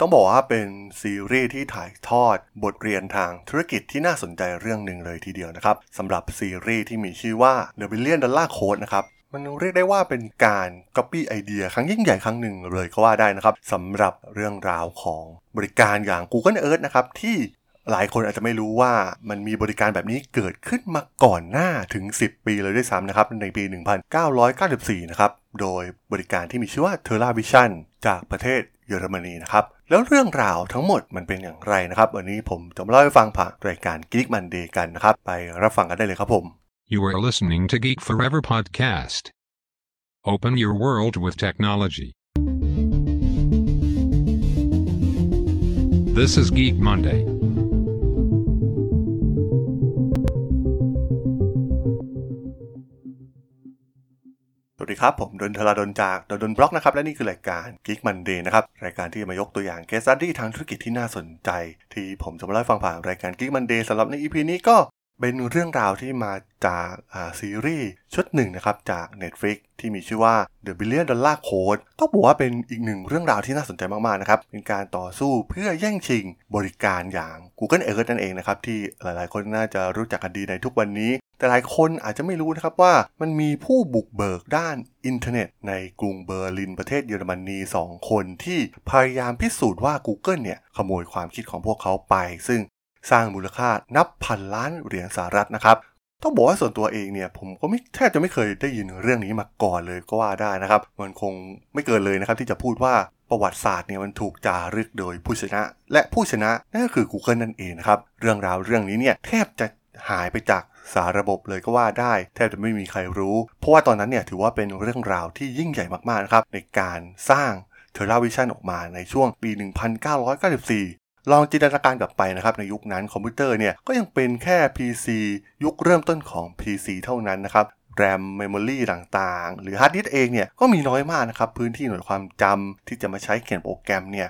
ต้องบอกว่าเป็นซีรีส์ที่ถ่ายทอดบทเรียนทางธุรกิจที่น่าสนใจเรื่องหนึ่งเลยทีเดียวนะครับสำหรับซีรีส์ที่มีชื่อว่า The Billion Dollar Code นะครับมันเรียกได้ว่าเป็นการ copy ไอเดียครั้งยิ่งใหญ่ครั้งหนึ่งเลยก็ว่าได้นะครับสำหรับเรื่องราวของบริการอย่าง Google Earth นะครับที่หลายคนอาจจะไม่รู้ว่ามันมีบริการแบบนี้เกิดขึ้นมาก่อนหน้าถึง 10 ปีเลยด้วยซ้ำนะครับ ในปี 1994 นะครับ โดยบริการที่มีชื่อว่า t e r r a Vision จากประเทศเยอรมนีนะครับ แล้วเรื่องราวทั้งหมดมันเป็นอย่างไรนะครับ วันนี้ผมจะมาเล่าให้ฟังผ่านรายการ Geek Monday กันนะครับ ไปรับฟังกันได้เลยครับผม You are listening to Geek Forever podcast. Open your world with technology. This is Geek Monday. สวัสดีครับ ผมดนทราดนจากดนดนบล็อกนะครับ และนี่คือรายการ Geek Monday นะครับ รายการที่จะมายกตัวอย่างเคสตัดดี้ทางธุรกิจที่น่าสนใจ ที่ผมจะมาเล่าฟังผ่านรายการ Geek Monday สำหรับใน EP นี้ก็ เป็นเรื่องราวที่มาจากาซีรีส์ชุดหนึ่งนะครับจาก Netflix ที่มีชื่อว่า The Billion Dollar Code ต้องบอกว่าเป็นอีกหนึ่งเรื่องราวที่น่าสนใจมากๆนะครับ เป็นการต่อสู้เพื่อแย่งชิงบริการอย่าง Google Earth นั่นเองนะครับที่หลายๆ คนน่าจะรู้จักกันดีในทุกวันนี้ แต่หลายคนอาจจะไม่รู้นะครับว่ามันมีผู้บุกเบิกด้านอินเทอร์เน็ต ในกรุงเบอร์ลินประเทศเยอรมนี 2 คนที่พยายามพิสูจน์ว่า Google เนี่ยขโมยความคิดของพวกเขาไป ซึ่ง สร้างมูลค่านับพันล้านเหรียญสหรัฐนะครับต้องบอกว่าส่วนตัวเองเนี่ยผมก็ไม่แทบจะไม่เคยได้ยินเรื่องนี้มาก่อนเลยก็ว่าได้นะครับ มันคงไม่เกินเลยนะครับที่จะพูดว่าประวัติศาสตร์เนี่ยมันถูกจารึกโดยผู้ชนะ และผู้ชนะนั่นก็คือ Google นั่นเองนะครับเรื่องราวเรื่องนี้เนี่ยแทบจะหายไปจากสารระบบเลยก็ว่าได้ แทบจะไม่มีใครรู้ เพราะว่าตอนนั้นเนี่ยถือว่าเป็นเรื่องราวที่ยิ่งใหญ่มากๆนะครับในการสร้าง TerraVision ออกมาในช่วงปี 1994 ลองจินตนาการกลับไปนะครับในยุคนั้นคอมพิวเตอร์เนี่ยก็ยังเป็นแค่ PC ยุคเริ่มต้นของ PC เท่านั้นนะครับ RAM memory ต่างๆ หรือฮาร์ดดิสก์เองเนี่ยก็มีน้อยมากนะครับพื้นที่หน่วยความจำที่จะมาใช้เขียนโปรแกรมเนี่ย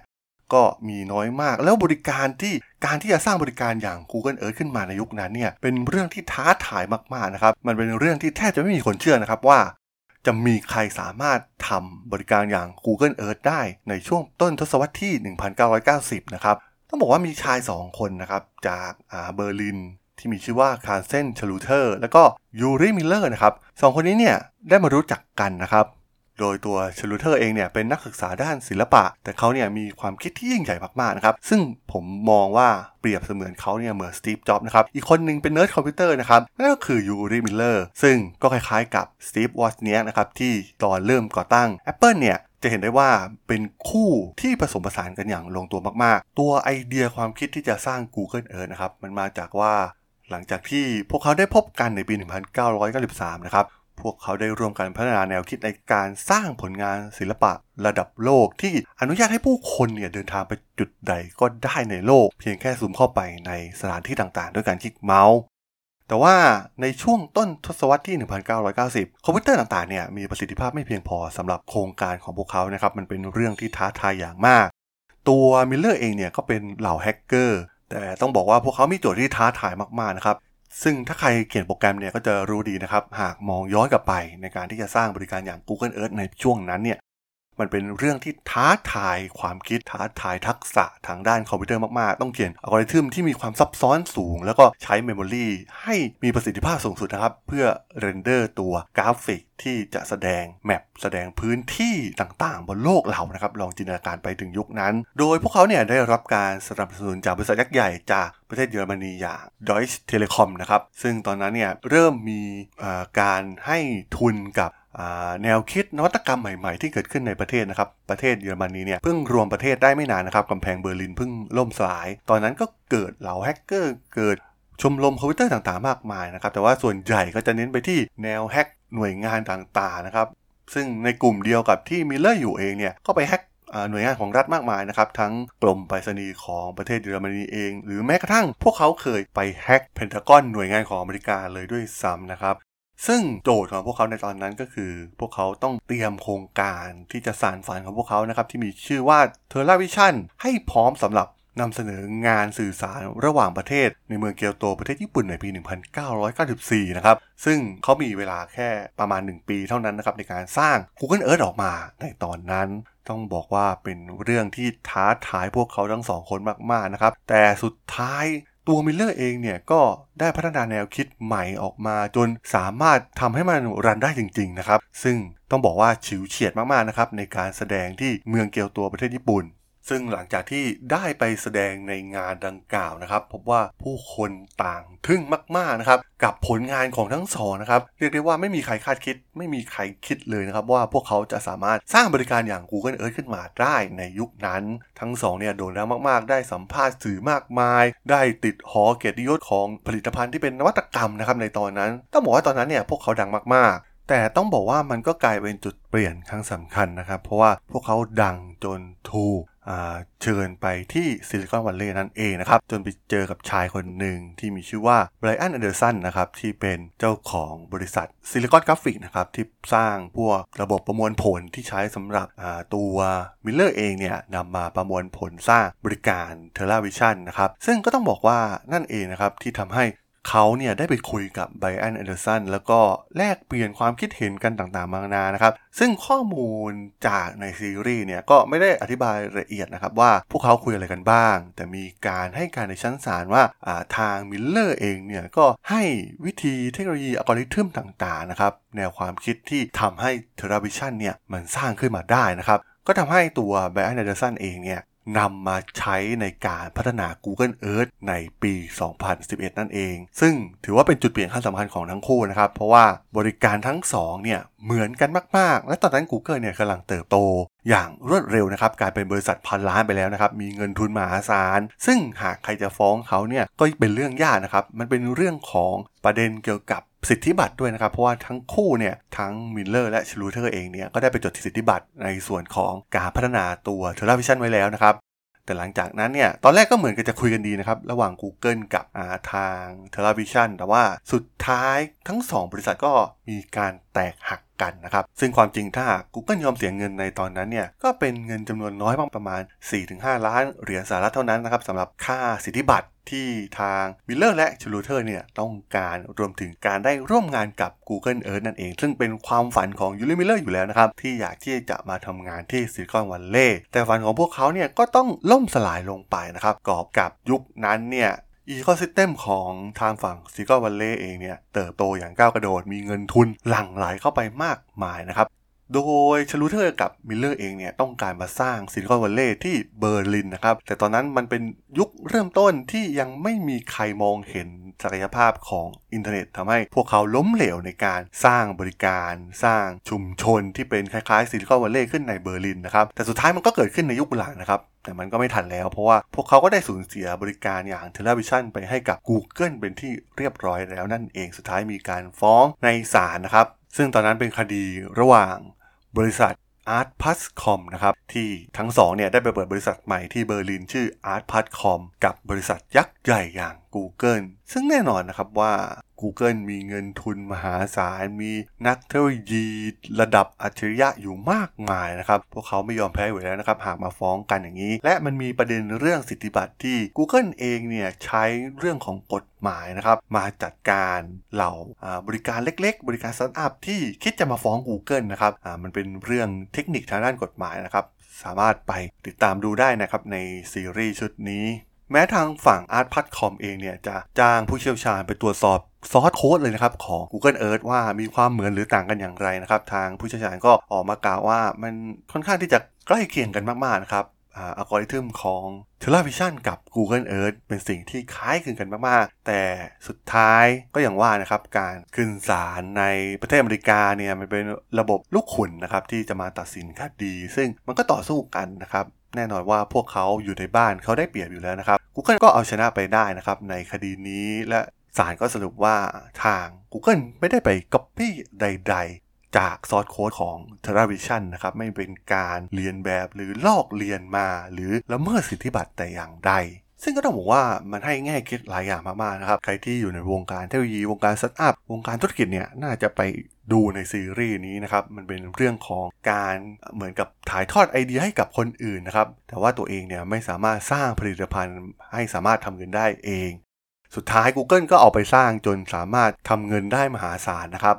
ก็มีน้อยมาก แล้วบริการที่การที่จะสร้างบริการอย่าง Google Earth ขึ้นมาในยุคนั้นเนี่ยเป็นเรื่องที่ท้าทายมากๆนะครับมันเป็นเรื่องที่แทบจะไม่มีคนเชื่อนะครับว่า จะมีใครสามารถทำบริการอย่าง Google Earth ได้ในช่วงต้นทศวรรษที่ 1990 นะครับ ต้องบอกว่ามีชาย 2 คนนะครับ จากเบอร์ลินที่มีชื่อว่าคาร์สเทนชลูเทอร์ แล้วก็ยูริมิลเลอร์นะครับสองคนนี้เนี่ยได้มารู้จักกันนะครับ โดยตัวชลูเทอร์เองเนี่ยเป็นนักศึกษาด้านศิลปะ แต่เขาเนี่ยมีความคิดที่ยิ่งใหญ่มากๆนะครับ ซึ่งผมมองว่าเปรียบเสมือนเขาเนี่ยเหมือนสตีฟจ็อบส์นะครับ อีกคนหนึ่งเป็นเนิร์ดคอมพิวเตอร์นะครับ นั่นก็คือยูริมิลเลอร์ซึ่งก็คล้ายๆกับสตีฟวอซเนียกนะครับที่ตอนเริ่มก่อตั้ง Apple เนี่ย จะเห็นได้ว่าเป็นคู่ที่ผสมผสานกันอย่างลงตัวมากๆ ตัวไอเดียความคิดที่จะสร้าง Google Earth นะครับ มันมาจากว่าหลังจากที่พวกเขาได้พบกันในปี 1993 นะครับ พวกเขาได้ร่วมกันพัฒนาแนวคิดในการสร้างผลงานศิลปะระดับโลกที่อนุญาตให้ผู้คนเนี่ยเดินทางไปจุดใดก็ได้ในโลก เพียงแค่ซูมเข้าไปในสถานที่ต่างๆ ด้วยการคลิกเมาส์ แต่ว่าในช่วงต้นทศวรรษที่ 1990 คอมพิวเตอร์ต่างๆเนี่ยมีประสิทธิภาพไม่เพียงพอสำหรับโครงการของพวกเขานะครับมันเป็นเรื่องที่ท้าทายอย่างมาก ตัวมิลเลอร์เองเนี่ยก็เป็นเหล่าแฮกเกอร์แต่ต้องบอกว่าพวกเขามีโจทย์ที่ท้าทายมากๆนะครับซึ่งถ้าใครเขียนโปรแกรมเนี่ยก็จะรู้ดีนะครับ หากมองย้อนกลับไปในการที่จะสร้างบริการอย่าง Google Earth ในช่วงนั้นเนี่ย มันเป็นเรื่องที่ท้าทายความคิดท้าทายทักษะทางด้านคอมพิวเตอร์มาก ๆ ต้องเขียนอัลกอริทึมที่มีความซับซ้อนสูง แล้วก็ใช้ memory ให้มีประสิทธิภาพสูงสุดนะครับ เพื่อ render ตัวกราฟิกที่จะแสดง map แสดงพื้นที่ต่างๆ บนโลกเรานะครับ ลองจินตนาการไปถึงยุคนั้น โดยพวกเขาเนี่ยได้รับการสนับสนุนจากบริษัทยักษ์ใหญ่จากประเทศเยอรมนีอย่าง Deutsche Telekom นะครับซึ่งตอนนั้นเนี่ยเริ่มมีการให้ทุนกับ แนวคิดนวัตกรรมใหม่ๆ ที่เกิดขึ้นในประเทศนะครับ ประเทศเยอรมนีเนี่ยเพิ่งรวมประเทศได้ไม่นานนะครับกำแพงเบอร์ลินเพิ่งล่มสลาย ตอนนั้นก็เกิดเหล่าแฮกเกอร์เกิดชมรมคอมพิวเตอร์ต่างๆมากมายนะครับแต่ว่าส่วนใหญ่ก็จะเน้นไปที่แนวแฮกหน่วยงานต่างๆนะครับซึ่งในกลุ่มเดียวกับที่มิลเลอร์อยู่เองเนี่ยก็ไปแฮกหน่วยงานของรัฐมากมายนะครับ ทั้งกรมไปรษณีย์ของประเทศเยอรมนีเอง หรือแม้กระทั่งพวกเขาเคยไปแฮกเพนทากอนหน่วยงานของอเมริกาเลยด้วยซ้ำนะครับ ซึ่งโจทย์ของพวกเขาในตอนนั้นก็คือ พวกเขาต้องเตรียมโครงการที่จะสานฝันของพวกเขานะครับที่มีชื่อว่า t e r r a Vision ให้พร้อมสำหรับนำเสนองานสื่อสารระหว่างประเทศ ในเมืองเกียวโตประเทศญี่ปุ่นในปี 1994 นะครับ ซึ่งเขามีเวลาแค่ประมาณ 1 ปีเท่านั้นนะครับในการสร้าง Google Earth ออกมาในตอนนั้น ต้องบอกว่าเป็นเรื่องที่ท้าทายพวกเขาทั้งสองคนมาก ๆ นะครับ แต่สุดท้าย ตัวมิลเลอร์เองเนี่ยก็ได้พัฒนาแนวคิดใหม่ออกมาจนสามารถทำให้มันรันได้จริง ๆ นะครับ ซึ่งต้องบอกว่าฉิวเฉียดมาก ๆ นะครับ ในการแสดงที่เมืองเกียวตัวประเทศญี่ปุ่น ซึ่งหลังจากที่ได้ไปแสดงในงานดังกล่าวนะครับ พบว่าผู้คนต่างทึ่งมาก ๆนะครับ กับผลงานของทั้งสองนะครับ เรียกได้ว่าไม่มีใครคาดคิด ไม่มีใครคิดเลยนะครับ ว่าพวกเขาจะสามารถสร้างบริการอย่าง Google Earth ขึ้นมาได้ในยุคนั้น ทั้งสองเนี่ยโด่งดังมาก ๆ ได้สัมภาษณ์สื่อมากมาย ได้ติดหอเกียรติยศของผลิตภัณฑ์ที่เป็นนวัตกรรมนะครับในตอนนั้นต้องบอกว่าตอนนั้นเนี่ยพวกเขาดังมาก ๆแต่ต้องบอกว่ามันก็กลายเป็นจุดเปลี่ยนครั้งสำคัญนะครับ เพราะว่าพวกเขาดังจนถูก เชิญไปที่ซิลิคอนวัลเลย์นั่นเองนะครับ จนไปเจอกับชายคนหนึ่งที่มีชื่อว่าไบรอันอันเดอร์สันนะครับที่เป็นเจ้าของบริษัทซิลิคอนกราฟิกนะครับที่สร้างพวกระบบประมวลผลที่ใช้สำหรับตัวมิลเลอร์เองเนี่ยนำมาประมวลผลสร้างบริการ TerraVision นะครับซึ่งก็ต้องบอกว่านั่นเองนะครับที่ทำให้ เขาเนี่ยได้ไปคุยกับไบรอันแอนเดอร์สันแล้วก็แลกเปลี่ยนความคิดเห็นกันต่างๆ มานานนะครับ ซึ่งข้อมูลจากในซีรีส์เนี่ยก็ไม่ได้อธิบายละเอียดนะครับว่าพวกเขาคุยอะไรกันบ้าง แต่มีการให้การในชั้นศาลว่าทางมิลเลอร์เองเนี่ยก็ให้วิธีเทคโนโลยีอัลกอริทึมต่างๆนะครับแนวความคิดที่ทำให้ TerraVision เนี่ยมันสร้างขึ้นมาได้นะครับก็ทำให้ตัวไบรอันแอนเดอร์สันเองเนี่ย นำมาใช้ในการพัฒนา Google Earth ในปี 2011 นั่นเอง ซึ่งถือว่าเป็นจุดเปลี่ยนครั้งสำคัญของทั้งคู่นะครับ เพราะว่าบริการทั้งสองเนี่ยเหมือนกันมาก ๆ และตอนนั้น Google เนี่ยกำลังเติบโตอย่างรวดเร็วนะครับกลายเป็นบริษัทพันล้านไปแล้วนะครับ มีเงินทุนมหาศาล ซึ่งหากใครจะฟ้องเขาเนี่ยก็เป็นเรื่องยากนะครับ มันเป็นเรื่องของประเด็นเกี่ยวกับ สิทธิบัตรด้วยนะครับ เพราะว่าทั้งคู่เนี่ยทั้งมิลเลอร์และชลูเทอร์เองเนี่ยก็ได้ไปจดสิทธิบัตรในส่วนของการพัฒนาตัว TerraVision ไว้แล้วนะครับแต่หลังจากนั้นเนี่ย ตอนแรกก็เหมือนกับจะคุยกันดีนะครับ ระหว่าง Google กับทาง TerraVision แต่ว่าสุดท้ายทั้ง 2 บริษัทก็มีการแตกหักกันนะครับ ซึ่งความจริงถ้า Google ยอมเสียเงินในตอนนั้นเนี่ย ก็เป็นเงินจำนวนน้อยประมาณ 4-5 ล้านเหรียญสหรัฐเท่านั้นนะครับสำหรับค่าสิทธิบัตร ที่ทางมิลเลอร์และชลูเทอร์เนี่ยต้องการรวมถึงการได้ร่วมงานกับ Google Earth นั่นเอง ซึ่งเป็นความฝันของยูริมิลเลอร์อยู่แล้วนะครับ ที่อยากที่จะมาทำงานที่ซิลิคอนวัลเลย์แต่ฝันของพวกเขาเนี่ยก็ต้องล่มสลายลงไปนะครับกอปรกับยุคนั้นเนี่ย ecosystem ของทางฝั่งซิลิคอนวัลเลย์เองเนี่ย เติบโตอย่างก้าวกระโดดมีเงินทุนหลั่งไหลเข้าไปมากมายนะครับ โดยชลูเทอร์กับมิลเลอร์เองเนี่ยต้องการมาสร้างซิลิคอนวัลเลย์ที่เบอร์ลินนะครับ แต่ตอนนั้นมันเป็นยุคเริ่มต้นที่ยังไม่มีใครมองเห็นศักยภาพของอินเทอร์เน็ตทำให้พวกเขาล้มเหลวในการสร้างบริการ สร้างชุมชนที่เป็นคล้ายๆซิลิคอนวัลเลย์ขึ้นในเบอร์ลินนะครับ แต่สุดท้ายมันก็เกิดขึ้นในยุคหลังนะครับแต่มันก็ไม่ทันแล้วเพราะว่าพวกเขาก็ได้สูญเสียบริการอย่าง TerraVision ไปให้กับ Google เป็นที่เรียบร้อยแล้วนั่นเองสุดท้ายมีการฟ้องในศาลนะครับซึ่งตอนนั้นเป็นคดีระหว่าง บริษัท Art p a s c o m นะครับที่ทั้งสองเนี่ยได้ไปเปิดบริษัทใหม่ที่เบอร์ลินชื่อ Art p a s c o m กับบริษัทยักษ์ใหญ่อย่าง Google ซึ่งแน่นอนนะครับว่า Google มีเงินทุนมหาศาล มีนักเทคโนโลยีระดับอัจฉริยะอยู่มากมายนะครับ พวกเขาไม่ยอมแพ้อยู่แล้วนะครับ หากมาฟ้องกันอย่างนี้ และมันมีประเด็นเรื่องสิทธิบัตรที่ Google เองเนี่ยใช้เรื่องของกฎหมายนะครับมาจัดการเหล่าบริการเล็ก ๆ บริการสตาร์ทอัพที่คิดจะมาฟ้อง Google นะครับมันเป็นเรื่องเทคนิคทางด้านกฎหมายนะครับ สามารถไปติดตามดูได้นะครับในซีรีส์ชุดนี้ แม้ทางฝั่ง Art p a t c o m เองเนี่ยจะจ้างผู้เชี่ยวชาญไปตรวจสอบซอสโค้ดเลยนะครับของ Google Earth ว่ามีความเหมือนหรือต่างกันอย่างไรนะครับ ทางผู้เชี่ยวชาญก็ออกมากล่าวว่ามันค่อนข้างที่จะใกล้เคียงกันมากๆนะครับอัลกอริทึมของ Television กับ Google Earth เป็นสิ่งที่คล้ายคลึงกันมาก ๆ แต่สุดท้ายก็อย่างว่านะครับ การขึ้นศาลในประเทศอเมริกาเนี่ยมันเป็นระบบลูกขุนนะครับที่จะมาตัดสินคดี ซึ่งมันก็ต่อสู้กันนะครับ แน่นอนว่าพวกเขาอยู่ในบ้านเขาได้เปรียบอยู่แล้วนะครับ Google ก็เอาชนะไปได้นะครับในคดีนี้และศาลก็สรุปว่าทาง Google ไม่ได้ไปก๊อปปี้ใด ๆ จากซอสโค้ดของ t e r a v i s i o n นะครับไม่เป็นการเลียนแบบหรือลอกเรียนมา หรือละเมิดสิทธิบัตรแต่อย่างใด ซึ่งก็ต้องบอกว่ามันให้แง่คิดหลายอย่างมากๆนะครับ ใครที่อยู่ในวงการเทคโนโลยีวงการสตาร์ทอัพวงการธุรกิจเนี่ยน่าจะไปดูในซีรีส์นี้นะครับ มันเป็นเรื่องของการเหมือนกับถ่ายทอดไอเดียให้กับคนอื่นนะครับ แต่ว่าตัวเองเนี่ยไม่สามารถสร้างผลิตภัณฑ์ให้สามารถทำเงินได้เอง สุดท้าย Google ก็เอาไปสร้างจนสามารถทำเงินได้มหาศาลนะครับ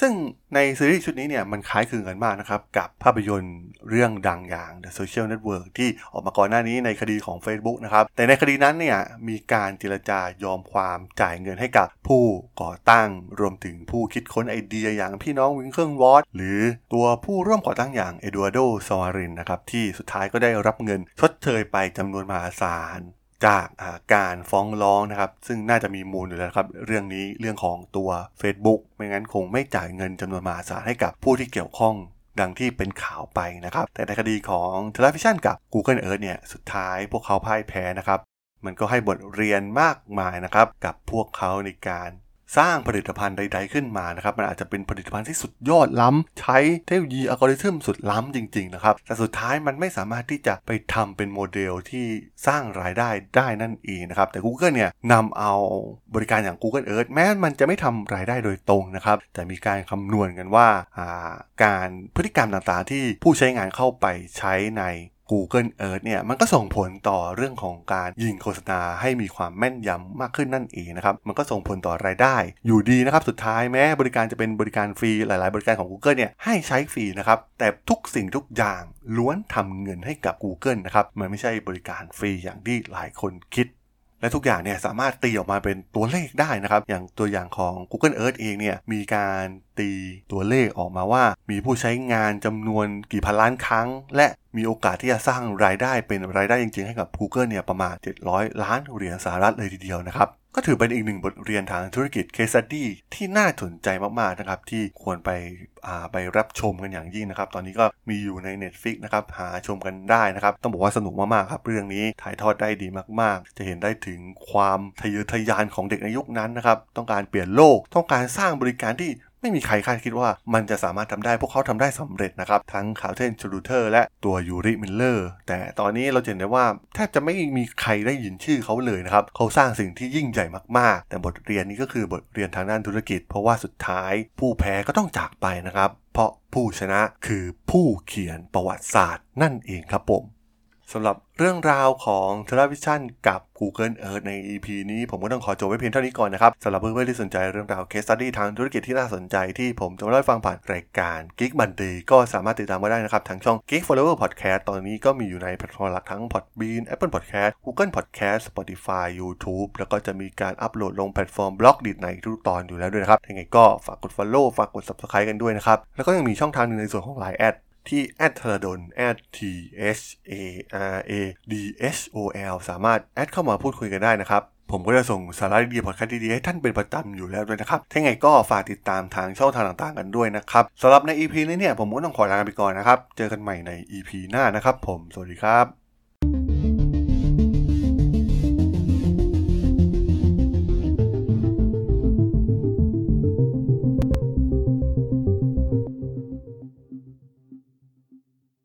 ซึ่งในซีรีส์ชุดนี้เนี่ยมันคล้ายคลึงกันมากนะครับ กับภาพยนตร์เรื่องดังอย่าง The Social Network ที่ออกมาก่อนหน้านี้ในคดีของ Facebook นะครับ แต่ในคดีนั้นเนี่ยมีการเจรจายอมความจ่ายเงินให้กับผู้ก่อตั้ง รวมถึงผู้คิดค้นไอเดียอย่างพี่น้องวิงเคิลวอตหรือตัวผู้ร่วมก่อตั้งอย่างเอ็ดูอาร์โดซาวารินนะครับที่สุดท้ายก็ได้รับเงินชดเชยไปจำนวนมหาศาล จากการฟ้องร้องนะครับ ซึ่งน่าจะมีมูลอยู่แล้วครับ เรื่องนี้เรื่องของตัว Facebook ไม่งั้นคงไม่จ่ายเงินจำนวนมหาศาลให้กับผู้ที่เกี่ยวข้องดังที่เป็นข่าวไปนะครับ แต่ในคดีของ TerraVision กับ Google Earth เนี่ยสุดท้ายพวกเขาพ่ายแพ้นะครับ มันก็ให้บทเรียนมากมายนะครับ กับพวกเขาในการ สร้างผลิตภัณฑ์ใด ๆขึ้นมานะครับมันอาจจะเป็นผลิตภัณฑ์ที่สุดยอดล้ำใช้เทคโนโลยีอัลกอริทึมสุดล้ำจริงๆนะครับแต่สุดท้ายมันไม่สามารถที่จะไปทำเป็นโมเดลที่สร้างรายได้ได้นั่นเองนะครับแต่ Google เนี่ยนำเอาบริการอย่าง Google Earth แม้มันจะไม่ทำรายได้โดยตรงนะครับแต่มีการคำนวณกันว่าการพฤติกรรมต่างๆ ที่ผู้ใช้งานเข้าไปใช้ใน Google Earth เนี่ยมันก็ส่งผลต่อเรื่องของการยิงโฆษณาให้มีความแม่นยำมากขึ้นนั่นเองนะครับมันก็ส่งผลต่อรายได้ อยู่ดีนะครับสุดท้ายแม้บริการจะเป็นบริการฟรีหลาย ๆ บริการของ Google เนี่ยให้ใช้ฟรีนะครับแต่ทุกสิ่งทุกอย่างล้วนทำเงินให้กับ Google นะครับมันไม่ใช่บริการฟรีอย่างที่หลายคนคิดและทุกอย่างเนี่ยสามารถตีออกมาเป็นตัวเลขได้นะครับ อย่างตัวอย่างของ Google Earth เองเนี่ยมีการตีตัวเลขออกมาว่า มีผู้ใช้งานจำนวนกี่พันล้านครั้ง และมีโอกาสที่จะสร้างรายได้เป็นรายได้จริงๆ ให้กับ Google เนี่ยประมาณ 700 ล้านเหรียญสหรัฐเลยทีเดียวนะครับก็ถือเป็นอีกหนึ่งบทเรียนทางธุรกิจ case study ที่น่าสนใจมากๆนะครับที่ควรไปไปรับชมกันอย่างยิ่งนะครับ ตอนนี้ก็มีอยู่ใน Netflix นะครับหาชมกันได้นะครับ ต้องบอกว่าสนุกมากๆครับ เรื่องนี้ถ่ายทอดได้ดีมากๆ จะเห็นได้ถึงความทะเยอทะยานของเด็กในยุคนั้นนะครับ ต้องการเปลี่ยนโลก ต้องการสร้างบริการที่ ไม่มีใครคาดคิดว่ามันจะสามารถทำได้พวกเขาทำได้สำเร็จนะครับ ทั้งคาร์สเทนชลูเทอร์และตัวยูริมิลเลอร์แต่ตอนนี้เราเห็นได้ว่าแทบจะไม่มีใครได้ยินชื่อเขาเลยนะครับ เขาสร้างสิ่งที่ยิ่งใหญ่มากๆ แต่บทเรียนนี้ก็คือบทเรียนทางด้านธุรกิจ เพราะว่าสุดท้ายผู้แพ้ก็ต้องจากไปนะครับ เพราะผู้ชนะคือผู้เขียนประวัติศาสตร์นั่นเองครับผม สำหรับเรื่องราวของ TerraVision กับ Google Earth ใน EP นี้ผมก็ต้องขอจบไว้เพียงเท่านี้ก่อนนะครับสำหรับเพื่อนๆที่สนใจเรื่องราว Case Study ทางธุรกิจที่น่าสนใจที่ผมจะมาเล่าฟังผ่านรายการ Geek Monday ก็สามารถติดตามมาได้นะครับทางช่อง Geek Forever Podcast ตอนนี้ก็มีอยู่ในแพลตฟอร์มหลักทั้ง Podbean Apple Podcast Google Podcast Spotify YouTube แล้วก็จะมีการอัปโหลดลงแพลตฟอร์ม Blockdit ในทุกตอนอยู่แล้วด้วยนะครับยังไงก็ฝากกด Follow ฝากกด Subscribe กันด้วยนะครับแล้วก็ยังมีช่องทางนึงในส่วนของ Line แอด ที่ a d ท h ด d แอด t h a r a d s o l สามารถแอดเข้ามาพูดคุยกันได้นะครับ ผมก็จะส่งสาระดีๆพอดแคสต์ดีๆให้ท่านเป็นประจำอยู่แล้วด้วยนะครับ ถ้าไงก็ฝากติดตามทางช่องทางต่างๆกันด้วยนะครับสำหรับใน EP นี้เนี่ยผมก็ต้องขอลาไปก่อนนะครับ เจอกันใหม่ใน EP หน้านะครับ ผม สวัสดีครับ